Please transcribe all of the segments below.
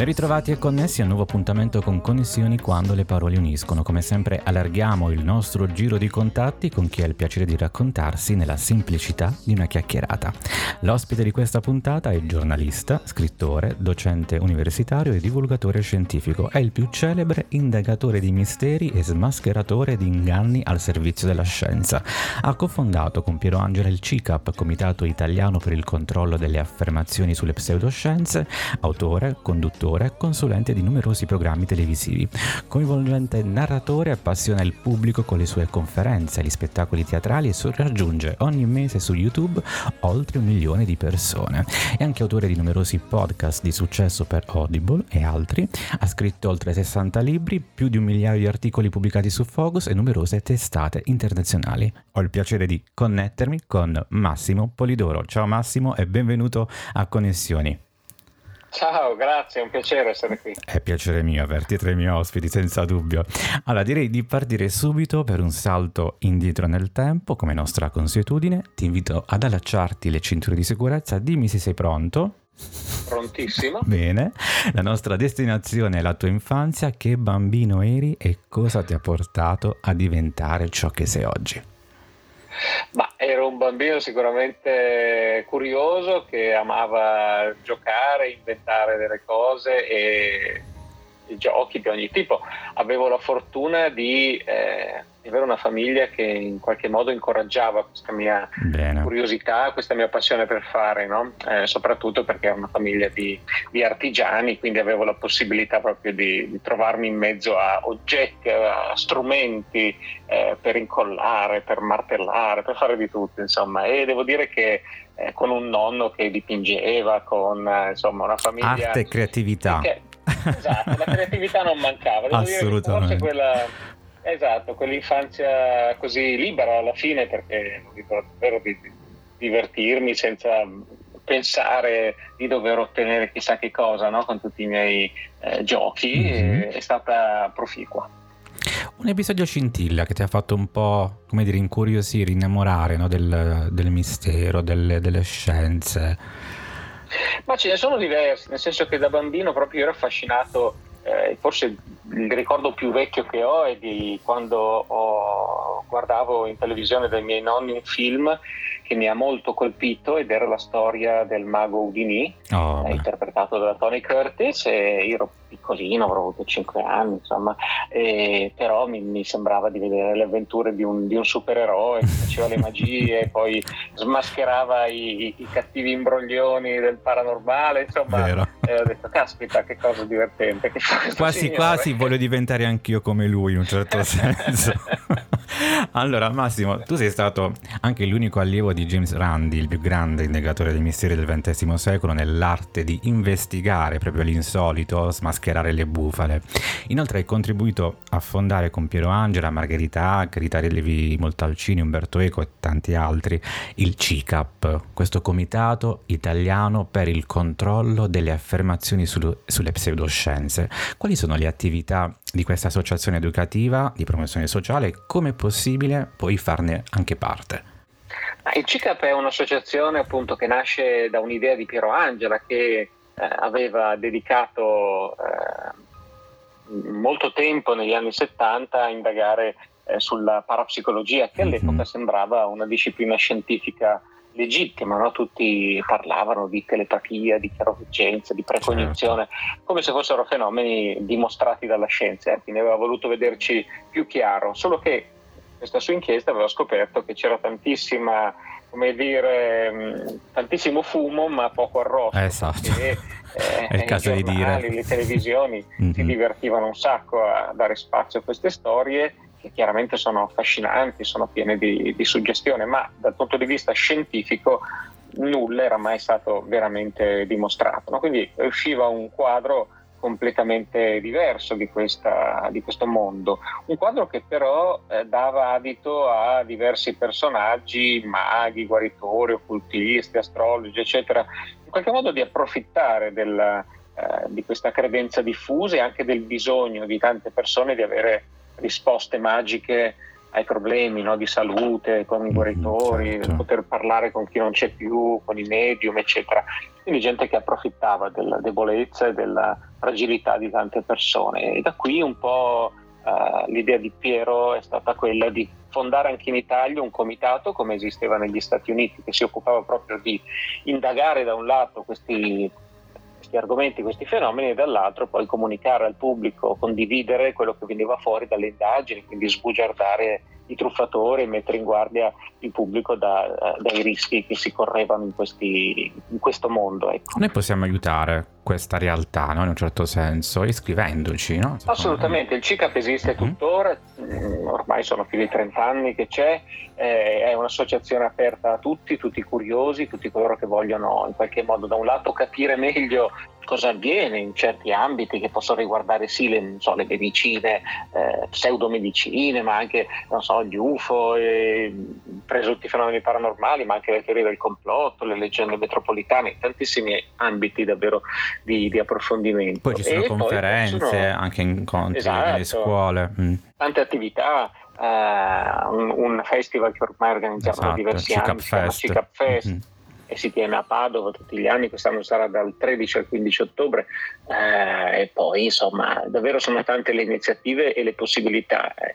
Ben ritrovati e connessi a un nuovo appuntamento con Connessioni quando le parole uniscono. Come sempre allarghiamo il nostro giro di contatti con chi ha il piacere di raccontarsi nella semplicità di una chiacchierata. L'ospite di questa puntata è giornalista, scrittore, docente universitario e divulgatore scientifico. È il più celebre indagatore di misteri e smascheratore di inganni al servizio della scienza. Ha cofondato con Piero Angela il CICAP, Comitato Italiano per il controllo delle affermazioni sulle pseudoscienze, autore, conduttore attore, consulente di numerosi programmi televisivi. Coinvolgente narratore, appassiona il pubblico con le sue conferenze, gli spettacoli teatrali e raggiunge ogni mese su YouTube oltre un milione di persone. È anche autore di numerosi podcast di successo per Audible e altri. Ha scritto oltre 60 libri, più di un migliaio di articoli pubblicati su Focus e numerose testate internazionali. Ho il piacere di connettermi con Massimo Polidoro. Ciao Massimo e benvenuto a Connessioni. Ciao, grazie, è un piacere essere qui. È piacere mio averti tra i miei ospiti, senza dubbio. Allora, direi di partire subito per un salto indietro nel tempo, come nostra consuetudine. Ti invito ad allacciarti le cinture di sicurezza, dimmi se sei pronto. Prontissimo. Bene, la nostra destinazione è la tua infanzia, che bambino eri e cosa ti ha portato a diventare ciò che sei oggi? Ma ero un bambino sicuramente curioso che amava giocare, inventare delle cose e, giochi di ogni tipo. Avevo la fortuna di eh, di avere una famiglia che in qualche modo incoraggiava questa mia Bene. curiosità, questa mia passione per fare, no? eh, soprattutto perché era una famiglia di, di, artigiani, quindi avevo la possibilità proprio di, di trovarmi in mezzo a oggetti, a strumenti eh, per incollare, per martellare, per fare di tutto, insomma. E devo dire che eh, con un nonno che dipingeva, con eh, insomma una famiglia... Arte e creatività. Che, esatto, la creatività non mancava. Devo Assolutamente. Quella Esatto, quell'infanzia così libera alla fine perché non ricordo davvero di divertirmi senza pensare di dover ottenere chissà che cosa no? con tutti i miei eh, giochi mm-hmm. è stata proficua. Un episodio scintilla che ti ha fatto un po', come dire, incuriosire, innamorare no? del, del, mistero, delle, delle scienze. Ma ce ne sono diversi, nel senso che da bambino proprio ero affascinato eh, forse il ricordo più vecchio che ho è di quando ho, guardavo in televisione dai miei nonni un film che mi ha molto colpito ed era la storia del mago Houdini, oh, interpretato da Tony Curtis. E io ero piccolino, avrò avuto 5 anni, insomma, e, però mi, mi, sembrava di vedere le avventure di un, di un supereroe che faceva le magie, poi smascherava i, i, cattivi imbroglioni del paranormale, insomma, e ho detto, caspita, che cosa divertente. Che quasi signore. quasi voglio diventare anch'io come lui in un certo senso. allora, Massimo, tu sei stato anche l'unico allievo di James Randi, il più grande indagatore dei misteri del XX secolo, nell'arte di investigare proprio l'insolito, smascherare le bufale. Inoltre hai contribuito a fondare con Piero Angela, Margherita Hack, Rita Levi Montalcini, Umberto Eco e tanti altri il CICAP, questo comitato italiano per il controllo delle affermazioni sul, sulle pseudoscienze. Quali sono le attività di questa associazione educativa di promozione sociale? Come è possibile poi farne anche parte? Il CICAP è un'associazione appunto che nasce da un'idea di Piero Angela che eh, aveva dedicato eh, molto tempo negli anni 70 a indagare eh, sulla parapsicologia che all'epoca mm-hmm. sembrava una disciplina scientifica legittima, no? tutti parlavano di telepatia, di chiaroveggenza, di precognizione, certo. come se fossero fenomeni dimostrati dalla scienza, eh? quindi aveva voluto vederci più chiaro, solo che questa sua inchiesta aveva scoperto che c'era tantissima, come dire, mm, tantissimo fumo ma poco arrosto. Esatto. Perché, eh, È il caso di dire. Le televisioni mm-hmm. si divertivano un sacco a dare spazio a queste storie che chiaramente sono affascinanti, sono piene di, di suggestione, ma dal punto di vista scientifico nulla era mai stato veramente dimostrato. No? Quindi usciva un quadro completamente diverso di, questa, di, questo mondo. Un quadro che però eh, dava adito a diversi personaggi, maghi, guaritori, occultisti, astrologi, eccetera, in qualche modo di approfittare della, eh, di questa credenza diffusa e anche del bisogno di tante persone di avere risposte magiche ai problemi no, di salute, con i mm-hmm, guaritori, certo. poter parlare con chi non c'è più, con i medium, eccetera. Quindi gente che approfittava della debolezza e della fragilità di tante persone. E da qui un po' uh, l'idea di Piero è stata quella di fondare anche in Italia un comitato come esisteva negli Stati Uniti, che si occupava proprio di indagare da un lato questi questi argomenti, questi fenomeni e dall'altro poi comunicare al pubblico, condividere quello che veniva fuori dalle indagini, quindi sbugiardare i truffatori e mettere in guardia il pubblico da, dai rischi che si correvano in, questi, in questo mondo. Ecco. Noi possiamo aiutare questa realtà no? in un certo senso iscrivendoci. No? Assolutamente, il CICAP esiste mm-hmm. tuttora, mm, ormai sono più di 30 anni che c'è, eh, è un'associazione aperta a tutti, tutti i curiosi, tutti coloro che vogliono in qualche modo da un lato capire meglio cosa avviene in certi ambiti che possono riguardare sì le, so, le medicine, eh, pseudomedicine, ma anche so, gli UFO, eh, presunti fenomeni paranormali, ma anche le teorie del complotto, le leggende metropolitane, tantissimi ambiti davvero di, di approfondimento. Poi ci sono e conferenze, sono... anche incontri esatto, nelle scuole. Mm. Tante attività. Uh, un, un, festival che ormai organizziamo esatto, da diversi C-Cup anni, Fest. CICAP Fest. Mm-hmm e si tiene a Padova tutti gli anni, quest'anno sarà dal 13 al 15 ottobre eh, e poi insomma davvero sono tante le iniziative e le possibilità. Eh,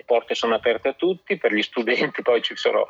le porte sono aperte a tutti, per gli studenti poi ci sarà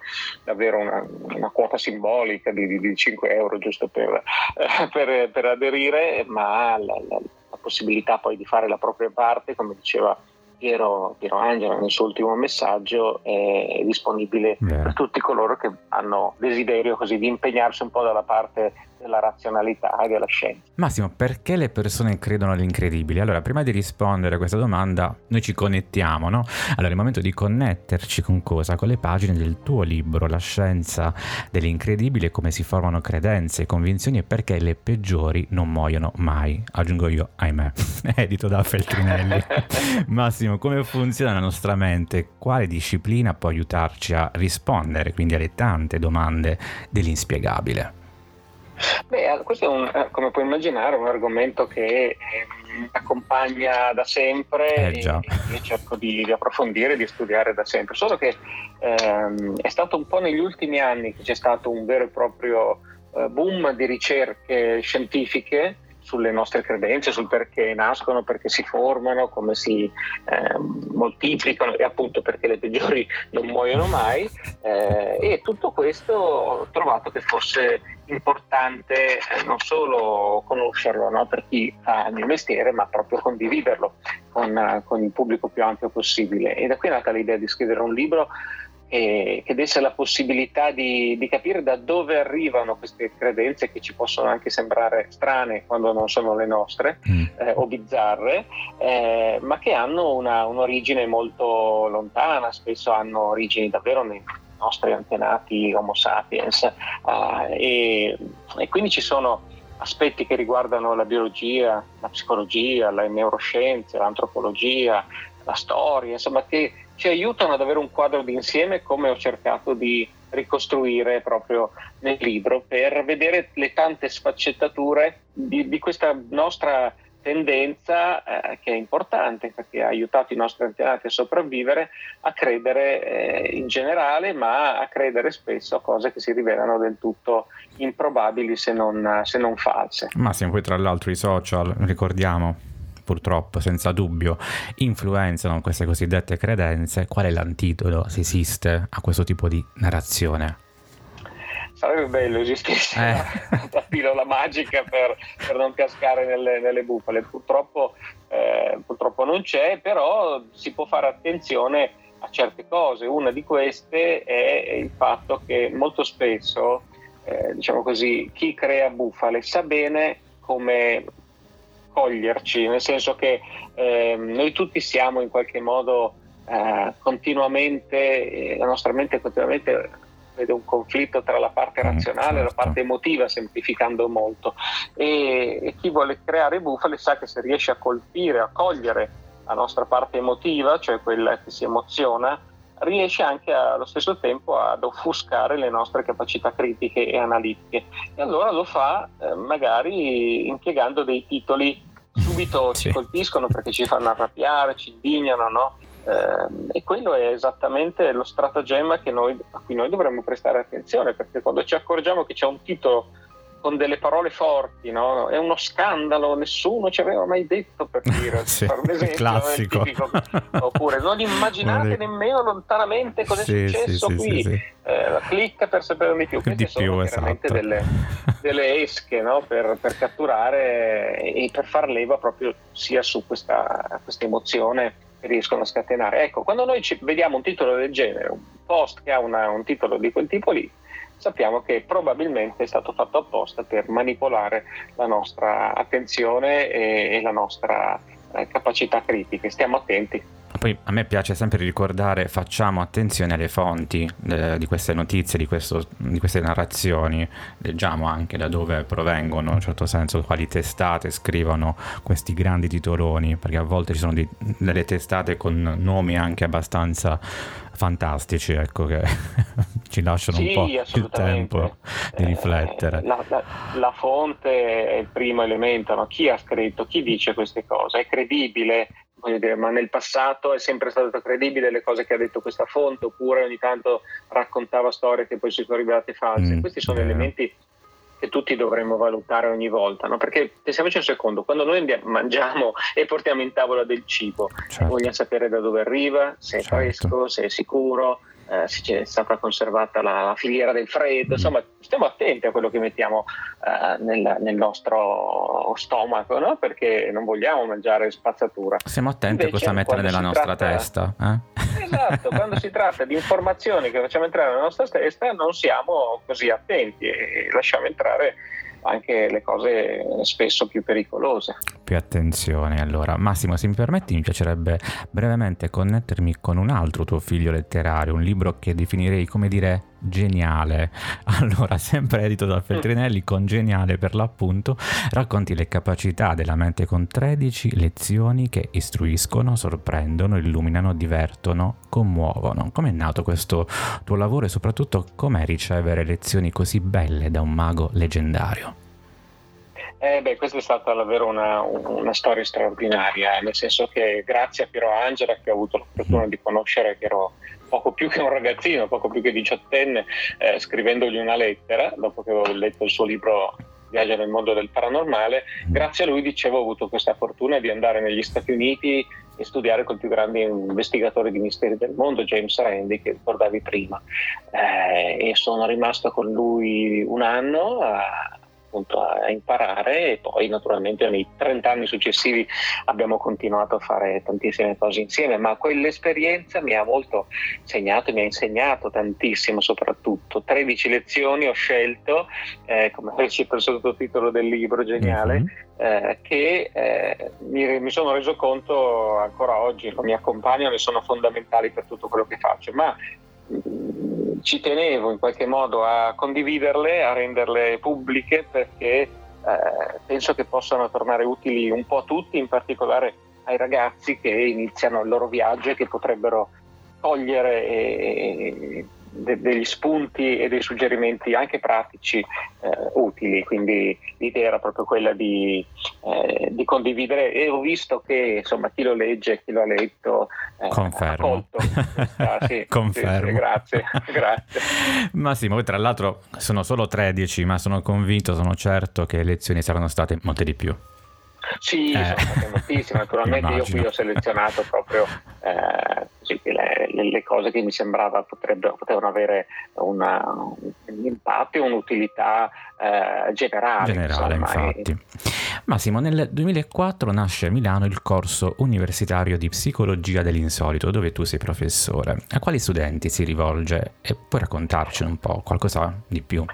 davvero una, una quota simbolica di, di, 5 euro giusto per, eh, per, per aderire, ma la, la, la possibilità poi di fare la propria parte, come diceva Piero, Piero Angelo nel suo ultimo messaggio è disponibile yeah. per tutti coloro che hanno desiderio così di impegnarsi un po' dalla parte della razionalità e della scienza. Massimo, perché le persone credono all'incredibile? Allora, prima di rispondere a questa domanda, noi ci connettiamo, no? Allora, è il momento di connetterci con cosa? Con le pagine del tuo libro, La scienza dell'incredibile, come si formano credenze, convinzioni e perché le peggiori non muoiono mai. Aggiungo io, ahimè, edito da Feltrinelli. Massimo, come funziona la nostra mente? Quale disciplina può aiutarci a rispondere, quindi alle tante domande dell'inspiegabile? Beh, questo è un, eh, come puoi immaginare, un argomento che eh, accompagna da sempre eh, e, e, cerco di, di, approfondire, di studiare da sempre. Solo che ehm, è stato un po' negli ultimi anni che c'è stato un vero e proprio eh, boom di ricerche scientifiche sulle nostre credenze, sul perché nascono, perché si formano, come si eh, moltiplicano e appunto perché le peggiori non muoiono mai. Eh, e tutto questo ho trovato che fosse importante eh, non solo conoscerlo no, per chi fa il mio mestiere, ma proprio condividerlo con, con il pubblico più ampio possibile. E da qui è nata l'idea di scrivere un libro e che desse la possibilità di, di, capire da dove arrivano queste credenze che ci possono anche sembrare strane quando non sono le nostre mm. eh, o bizzarre, eh, ma che hanno una, un'origine molto lontana, spesso hanno origini davvero nei nostri antenati Homo sapiens eh, e, e quindi ci sono aspetti che riguardano la biologia, la psicologia, le neuroscienze, l'antropologia, la storia, insomma che ci aiutano ad avere un quadro d'insieme come ho cercato di ricostruire proprio nel libro per vedere le tante sfaccettature di, di questa nostra tendenza eh, che è importante perché ha aiutato i nostri antenati a sopravvivere a credere eh, in generale ma a credere spesso a cose che si rivelano del tutto improbabili se non, se non false. Massimo, poi tra l'altro i social, ricordiamo, purtroppo senza dubbio influenzano queste cosiddette credenze, qual è l'antidoto, se esiste, a questo tipo di narrazione? Sarebbe bello esistesse eh. la pillola magica per, per non cascare nelle, nelle bufale, purtroppo, eh, purtroppo non c'è, però si può fare attenzione a certe cose. Una di queste è il fatto che molto spesso, eh, diciamo così, chi crea bufale sa bene come coglierci, nel senso che eh, noi tutti siamo in qualche modo eh, continuamente, eh, la nostra mente continuamente vede un conflitto tra la parte mm, razionale e la certo. parte emotiva, semplificando molto. E, e, chi vuole creare bufale sa che se riesce a colpire, a cogliere la nostra parte emotiva, cioè quella che si emoziona, riesce anche allo stesso tempo ad offuscare le nostre capacità critiche e analitiche. E allora lo fa eh, magari impiegando dei titoli subito sì. ci colpiscono perché ci fanno arrabbiare, ci indignano, no? Eh, e quello è esattamente lo stratagemma noi, a cui noi dovremmo prestare attenzione perché quando ci accorgiamo che c'è un titolo con delle parole forti, no? È uno scandalo, nessuno ci aveva mai detto per dire, sì, per un esempio, classico. Tipico, oppure non immaginate nemmeno lontanamente cosa sì, è successo sì, qui, eh, clicca per sapere di più. Queste di più, sono esatto. delle, delle, esche no? per, per, catturare e per far leva proprio sia su questa, questa emozione che riescono a scatenare. Ecco, quando noi vediamo un titolo del genere, un post che ha una, un titolo di quel tipo lì, sappiamo che probabilmente è stato fatto apposta per manipolare la nostra attenzione e, e la nostra eh, capacità critica. Stiamo attenti. Poi a me piace sempre ricordare, facciamo attenzione alle fonti eh, di queste notizie, di, questo, di, queste narrazioni, leggiamo anche da dove provengono, in un certo senso, quali testate scrivono questi grandi titoloni, perché a volte ci sono di, delle testate con nomi anche abbastanza fantastici, ecco, che ci lasciano sì, un po' più tempo di riflettere. Eh, la, la, la, fonte è il primo elemento, no? chi ha scritto, chi dice queste cose, è credibile, dire, ma nel passato è sempre stato credibile le cose che ha detto questa fonte, oppure ogni tanto raccontava storie che poi si sono rivelate false. Mm, Questi sono yeah. elementi che tutti dovremmo valutare ogni volta, no? perché pensiamoci un secondo, quando noi andiamo, mangiamo e portiamo in tavola del cibo, certo. vogliamo sapere da dove arriva, se è certo. fresco, se è sicuro, eh, se c'è stata conservata la, la, filiera del freddo, insomma stiamo attenti a quello che mettiamo eh, nel, nel, nostro stomaco, no? perché non vogliamo mangiare spazzatura. Stiamo attenti Invece, a cosa mettere nella nostra tratta, testa. Eh? Esatto, quando si tratta di informazioni che facciamo entrare nella nostra testa non siamo così attenti e lasciamo entrare anche le cose spesso più pericolose. Più attenzione allora. Massimo, se mi permetti mi piacerebbe brevemente connettermi con un altro tuo figlio letterario, un libro che definirei come dire geniale. Allora, sempre edito da Feltrinelli, con geniale per l'appunto, racconti le capacità della mente con 13 lezioni che istruiscono, sorprendono, illuminano, divertono, commuovono. Com'è nato questo tuo lavoro e soprattutto com'è ricevere lezioni così belle da un mago leggendario? Eh beh, questa è stata davvero una, una storia straordinaria, nel senso che grazie a Piero Angela, che ho avuto la fortuna di conoscere, che ero poco più che un ragazzino, poco più che diciottenne, eh, scrivendogli una lettera, dopo che avevo letto il suo libro Viaggio nel mondo del paranormale, grazie a lui, dicevo, ho avuto questa fortuna di andare negli Stati Uniti e studiare col più grande investigatore di misteri del mondo, James Randi, che ricordavi prima. Eh, e sono rimasto con lui un anno. A, appunto a imparare e poi naturalmente nei 30 anni successivi abbiamo continuato a fare tantissime cose insieme, ma quell'esperienza mi ha molto segnato e mi ha insegnato tantissimo soprattutto. 13 lezioni ho scelto, eh, come recita il sottotitolo del libro, geniale, mm-hmm. eh, che eh, mi, mi, sono reso conto ancora oggi, mi accompagnano e sono fondamentali per tutto quello che faccio, ma ci tenevo in qualche modo a condividerle, a renderle pubbliche perché eh, penso che possano tornare utili un po' a tutti, in particolare ai ragazzi che iniziano il loro viaggio e che potrebbero cogliere e, de- degli spunti e dei suggerimenti anche pratici eh, utili, quindi l'idea era proprio quella di, eh, di, condividere e ho visto che insomma chi lo legge, chi lo ha letto, eh, Confermo. Ah, sì, Confermo. Sì, grazie, grazie. Massimo, tra l'altro sono solo 13, ma sono convinto, sono certo che le lezioni saranno state molte di più. Sì, eh. sono state moltissime, naturalmente io qui ho selezionato proprio eh, così, le, le, cose che mi sembrava potevano avere una, un impatto e un'utilità eh, generale. Generale, insomma, infatti. Massimo, nel 2004 nasce a Milano il corso universitario di psicologia dell'insolito, dove tu sei professore. A quali studenti si rivolge? E puoi raccontarci un po' qualcosa di più?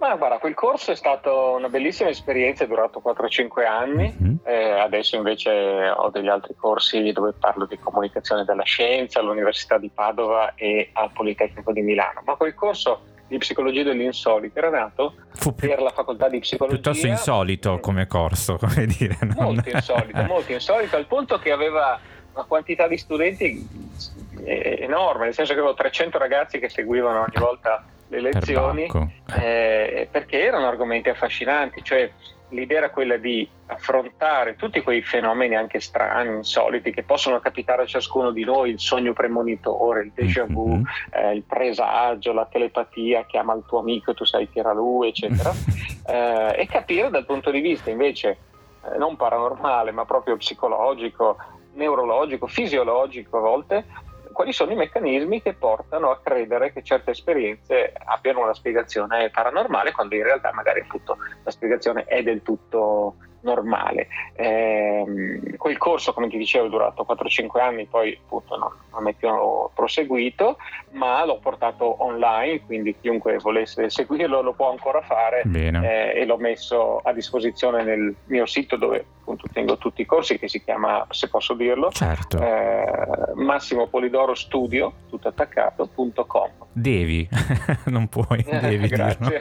Ma guarda, quel corso è stato una bellissima esperienza, è durato 4-5 anni, mm-hmm. eh, adesso invece ho degli altri corsi dove parlo di comunicazione della scienza all'Università di Padova e al Politecnico di Milano, ma quel corso di psicologia dell'insolito era nato Fu più, per la facoltà di psicologia. Piuttosto insolito come corso, come dire. Non... Molto insolito, molto insolito, al punto che aveva una quantità di studenti eh, enorme, nel senso che avevo 300 ragazzi che seguivano ogni volta le lezioni per eh, perché erano argomenti affascinanti, cioè l'idea era quella di affrontare tutti quei fenomeni anche strani, insoliti, che possono capitare a ciascuno di noi, il sogno premonitore, il déjà vu, mm-hmm. eh, il presagio, la telepatia, chiama il tuo amico tu sai che era lui, eccetera, eh, e capire dal punto di vista invece eh, non paranormale, ma proprio psicologico, neurologico, fisiologico a volte, quali sono i meccanismi che portano a credere che certe esperienze abbiano una spiegazione paranormale quando in realtà magari appunto la spiegazione è del tutto normale. Eh, quel corso, come ti dicevo, è durato 4-5 anni, poi appunto non, non è più proseguito, ma l'ho portato online, quindi chiunque volesse seguirlo lo può ancora fare eh, e l'ho messo a disposizione nel mio sito dove appunto tengo tutti i corsi che si chiama, se posso dirlo, certo. eh, Massimo Polidoro Studio, tutto attaccato.com. Devi, non puoi, devi Grazie.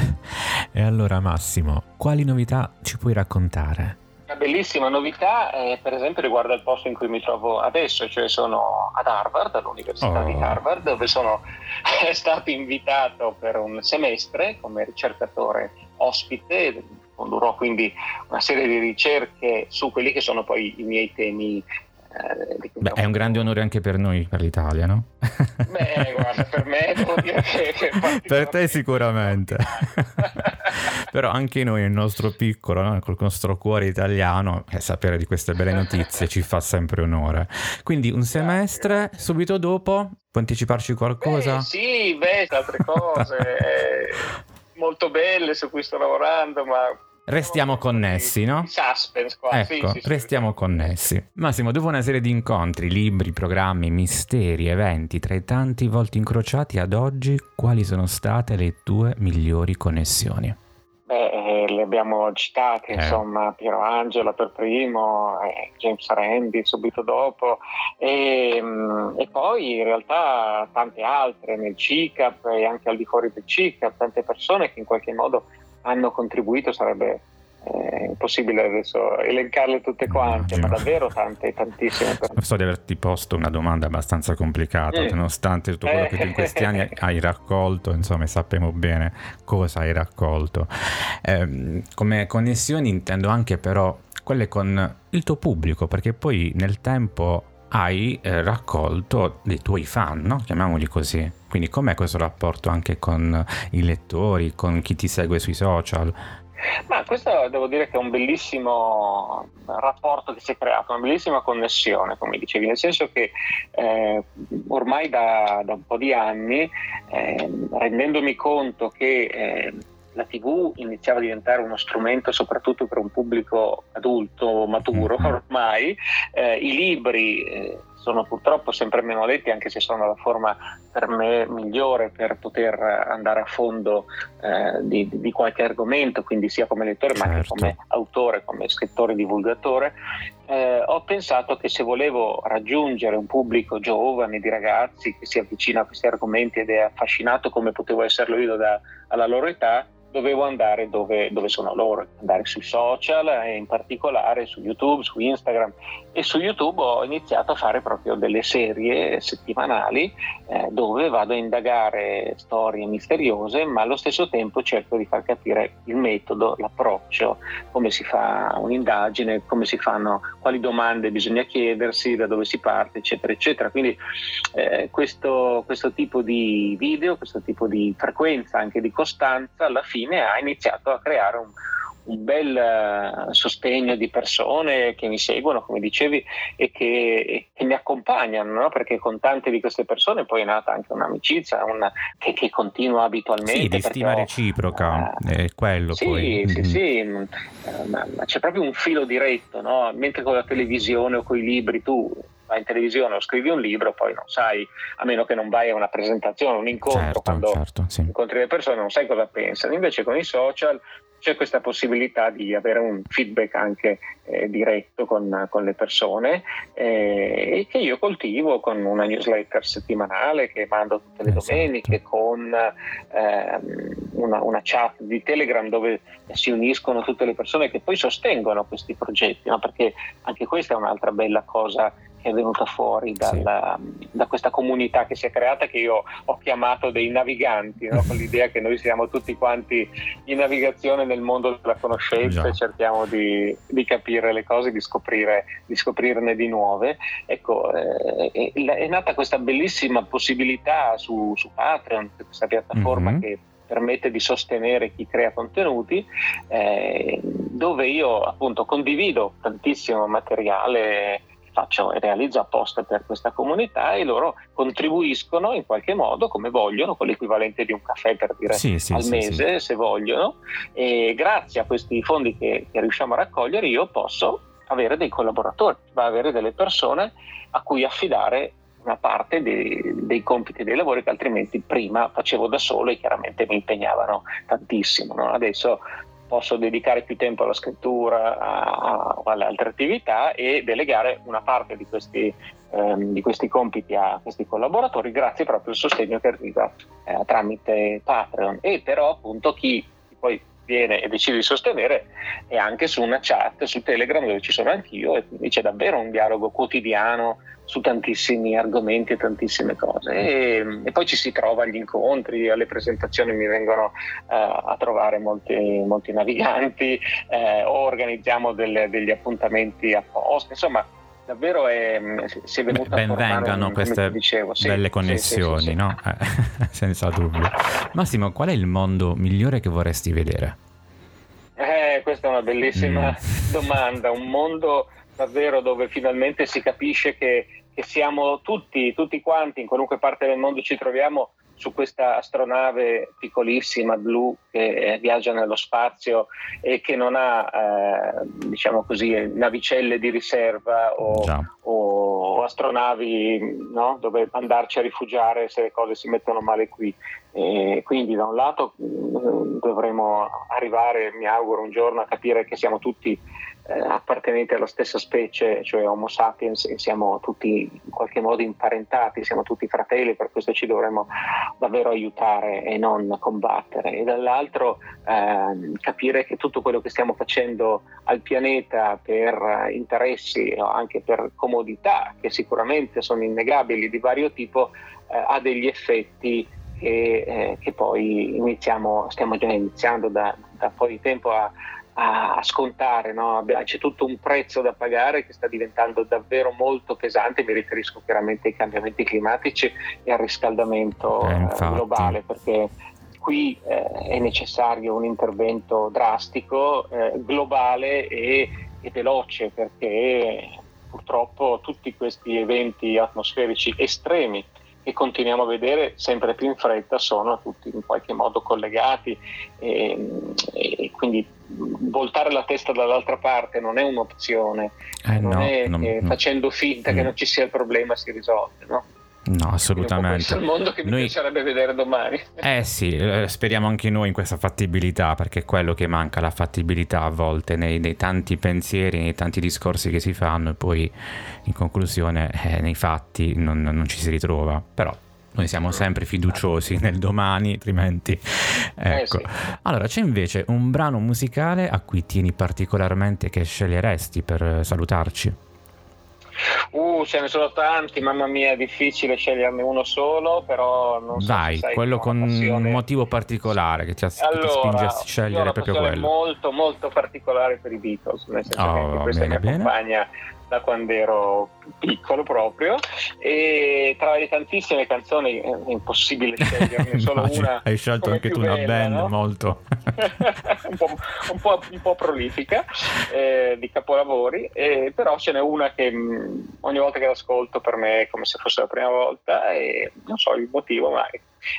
e allora Massimo, quali novità ci puoi raccontare? Una bellissima novità, eh, per esempio, riguarda il posto in cui mi trovo adesso, cioè sono ad Harvard, all'Università oh. di Harvard, dove sono stato invitato per un semestre come ricercatore ospite. Condurrò quindi una serie di ricerche su quelli che sono poi i miei temi eh, Beh, è un grande onore anche per noi, per l'Italia, no? Beh, guarda, per me devo dire che... per te sicuramente. Però anche noi, il nostro piccolo, no? col nostro cuore italiano, eh, sapere di queste belle notizie ci fa sempre onore. Quindi un semestre, subito dopo, puoi anticiparci qualcosa? Beh, sì, beh, altre cose molto belle su cui sto lavorando, ma Restiamo connessi, no? Suspense qua. Ecco, sì, sì, restiamo sì. connessi. Massimo, dopo una serie di incontri, libri, programmi, misteri, eventi, tra i tanti volti incrociati ad oggi, quali sono state le tue migliori connessioni? Beh, eh, le abbiamo citate, eh. insomma, Piero Angela per primo, eh, James Randi subito dopo e, mm, e, poi in realtà tante altre nel CICAP e anche al di fuori del CICAP, tante persone che in qualche modo hanno contribuito, sarebbe eh, impossibile adesso elencarle tutte quante, ma davvero tante, tantissime. So di averti posto una domanda abbastanza complicata, mm. nonostante tutto quello che tu in questi anni hai raccolto, insomma sappiamo bene cosa hai raccolto. Eh, come connessioni intendo anche però quelle con il tuo pubblico, perché poi nel tempo hai eh, raccolto dei tuoi fan, no? chiamiamoli così. Quindi com'è questo rapporto anche con i lettori, con chi ti segue sui social? Ma questo devo dire che è un bellissimo rapporto che si è creato, una bellissima connessione, come dicevi, nel senso che eh, ormai da, da, un po' di anni, eh, rendendomi conto che eh, la TV iniziava a diventare uno strumento soprattutto per un pubblico adulto, maturo mm-hmm. ormai, eh, i libri eh, sono purtroppo sempre meno letti, anche se sono la forma per me migliore per poter andare a fondo eh, di, di, qualche argomento, quindi sia come lettore certo. ma anche certo. come autore, come scrittore, divulgatore. Eh, ho pensato che se volevo raggiungere un pubblico giovane, di ragazzi che si avvicina a questi argomenti ed è affascinato come potevo esserlo io da, alla loro età, dovevo andare dove, dove, sono loro, andare sui social in particolare su YouTube, su Instagram e su YouTube ho iniziato a fare proprio delle serie settimanali eh, dove vado a indagare storie misteriose ma allo stesso tempo cerco di far capire il metodo, l'approccio, come si fa un'indagine, come si fanno, quali domande bisogna chiedersi, da dove si parte eccetera eccetera. Quindi eh, questo, questo tipo di video, questo tipo di frequenza anche di costanza alla fine fine ha iniziato a creare un, un bel uh, sostegno di persone che mi seguono, come dicevi, e che, che mi accompagnano, no? perché con tante di queste persone poi è nata anche un'amicizia una, che, che, continua abitualmente. Sì, di stima ho, reciproca, uh, è quello sì, poi. Sì, mm-hmm. sì, uh, ma, ma, c'è proprio un filo diretto, no? mentre con la televisione o con i libri tu vai in televisione o scrivi un libro, poi non sai, a meno che non vai a una presentazione, un incontro, certo, quando certo, sì. incontri le persone non sai cosa pensano. Invece con i social c'è questa possibilità di avere un feedback anche eh, diretto con, con, le persone eh, e che io coltivo con una newsletter settimanale che mando tutte le esatto. domeniche, con ehm, una, una, chat di Telegram dove si uniscono tutte le persone che poi sostengono questi progetti, no? perché anche questa è un'altra bella cosa che è venuta fuori dalla, sì. da questa comunità che si è creata che io ho chiamato dei naviganti, no? con l'idea che noi siamo tutti quanti in navigazione nel mondo della conoscenza Già. e cerchiamo di, di, capire le cose, di, scoprire, di scoprirne di nuove. Ecco, eh, è, è, nata questa bellissima possibilità su, su Patreon, questa piattaforma mm-hmm. che permette di sostenere chi crea contenuti, eh, dove io appunto condivido tantissimo materiale faccio e realizzo apposta per questa comunità e loro contribuiscono in qualche modo come vogliono, con l'equivalente di un caffè per dire sì, sì, al sì, mese se vogliono e grazie a questi fondi che, che riusciamo a raccogliere io posso avere dei collaboratori, avere delle persone a cui affidare una parte dei, dei, compiti e dei lavori che altrimenti prima facevo da solo e chiaramente mi impegnavano tantissimo. No? Adesso posso dedicare più tempo alla scrittura o alle altre attività e delegare una parte di questi, ehm, di questi, compiti a questi collaboratori grazie proprio al sostegno che arriva eh, tramite Patreon. E però appunto chi poi viene e decide di sostenere è anche su una chat su Telegram dove ci sono anch'io e quindi c'è davvero un dialogo quotidiano su tantissimi argomenti e tantissime cose. E, e, poi ci si trova agli incontri, alle presentazioni mi vengono uh, a trovare molti, molti naviganti eh, o organizziamo delle, degli appuntamenti apposta, insomma davvero è, si è venuta ben vengano un, queste dicevo, sì, belle connessioni, sì, sì, no? Eh, senza dubbio. Massimo, qual è il mondo migliore che vorresti vedere? Eh, questa è una bellissima mm. domanda, un mondo davvero dove finalmente si capisce che, che siamo tutti, tutti quanti, in qualunque parte del mondo ci troviamo, su questa astronave piccolissima blu che eh, viaggia nello spazio e che non ha eh, diciamo così navicelle di riserva o, o, o astronavi no? dove andarci a rifugiare se le cose si mettono male qui e quindi da un lato mm, dovremo arrivare mi auguro un giorno a capire che siamo tutti eh, appartenenti alla stessa specie, cioè Homo sapiens, e siamo tutti in qualche modo imparentati, siamo tutti fratelli, per questo ci dovremmo davvero aiutare e non combattere. E dall'altro eh, capire che tutto quello che stiamo facendo al pianeta per interessi o anche per comodità, che sicuramente sono innegabili di vario tipo, eh, ha degli effetti che, eh, che, poi iniziamo, stiamo già iniziando da, da un po' di tempo a, a, scontare, no? c'è tutto un prezzo da pagare che sta diventando davvero molto pesante, mi riferisco chiaramente ai cambiamenti climatici e al riscaldamento eh, eh globale, perché qui eh, è necessario un intervento drastico, eh, globale e, e veloce, perché purtroppo tutti questi eventi atmosferici estremi che continuiamo a vedere sempre più in fretta sono tutti in qualche modo collegati e, e quindi voltare la testa dall'altra parte non è un'opzione, eh non no, è non, no. facendo finta mm. che non ci sia il problema si risolve. No? No, assolutamente. È il mondo che mi noi... piacerebbe vedere domani. Eh sì, eh, speriamo anche noi in questa fattibilità, perché è quello che manca, la fattibilità a volte nei, nei tanti pensieri, nei tanti discorsi che si fanno e poi in conclusione eh, nei fatti non, non ci si ritrova. Però noi siamo sempre fiduciosi nel domani, altrimenti... Eh, ecco. Allora, c'è invece un brano musicale a cui tieni particolarmente che sceglieresti per salutarci? Uh, ce ne sono tanti, mamma mia, è difficile sceglierne uno solo, però non so Dai, quello con un motivo particolare che ti, allora, ti spinge a scegliere proprio quello. molto, molto particolare per i Beatles, nel senso oh, che questa bene, mi accompagna bene da quando ero piccolo proprio e tra le tantissime canzoni è impossibile sceglierne solo una hai scelto anche tu una band no? molto un, po', un, po', un, po', prolifica eh, di capolavori eh, però ce n'è una che mh, mm, ogni volta che l'ascolto per me è come se fosse la prima volta e non so il motivo ma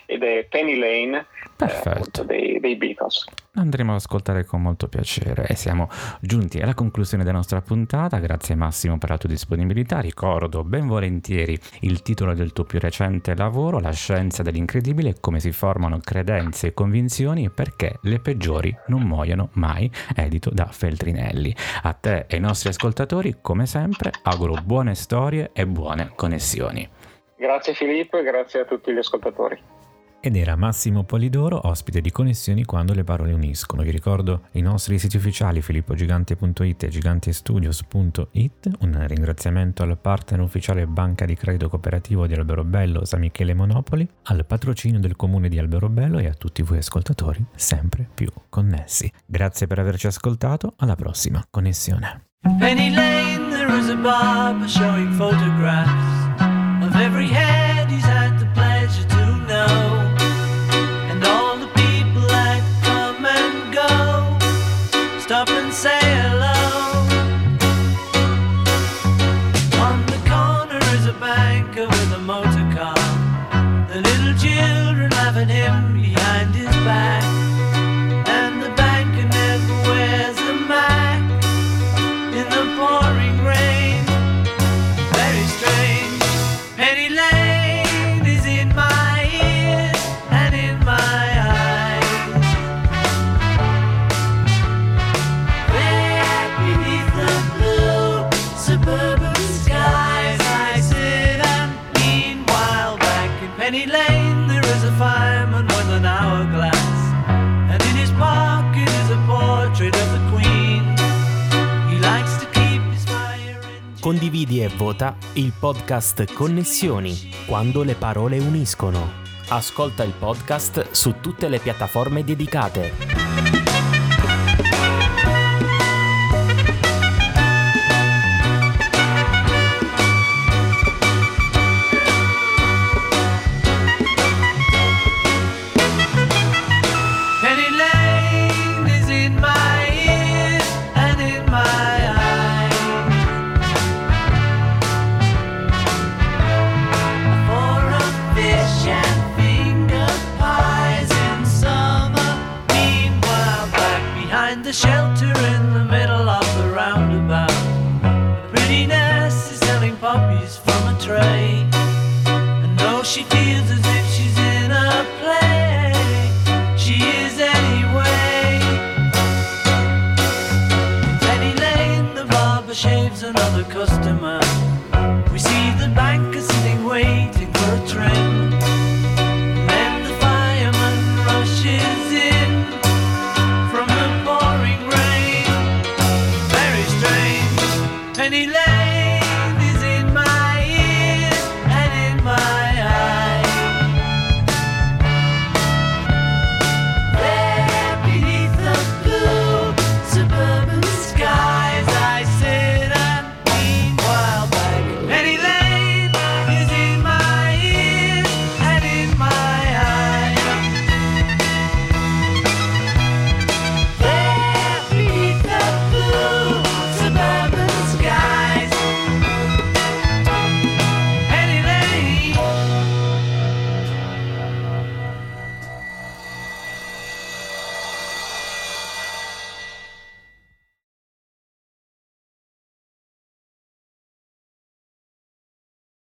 ed è Penny Lane Perfetto. Eh, dei, dei Beatles. Andremo ad ascoltare con molto piacere e siamo giunti alla conclusione della nostra puntata. Grazie Massimo per la tua disponibilità. Ricordo ben volentieri il titolo del tuo più recente lavoro, La scienza dell'incredibile, come si formano credenze e convinzioni e perché le peggiori non muoiono mai, edito da Feltrinelli. A te e ai nostri ascoltatori, come sempre, auguro buone storie e buone connessioni. Grazie Filippo e grazie a tutti gli ascoltatori ed era Massimo Polidoro, ospite di Connessioni quando le parole uniscono. Vi ricordo i nostri siti ufficiali filippogigante.it e gigantestudios.it. Un ringraziamento al partner ufficiale Banca di Credito Cooperativo di Alberobello San Michele Monopoli, al patrocinio del comune di Alberobello e a tutti voi ascoltatori sempre più connessi. Grazie per averci ascoltato, alla prossima connessione. Penny Lane, there is a barber showing photographs of every head he's had the pleasure Vota il podcast Connessioni, quando le parole uniscono. Ascolta il podcast su tutte le piattaforme dedicate.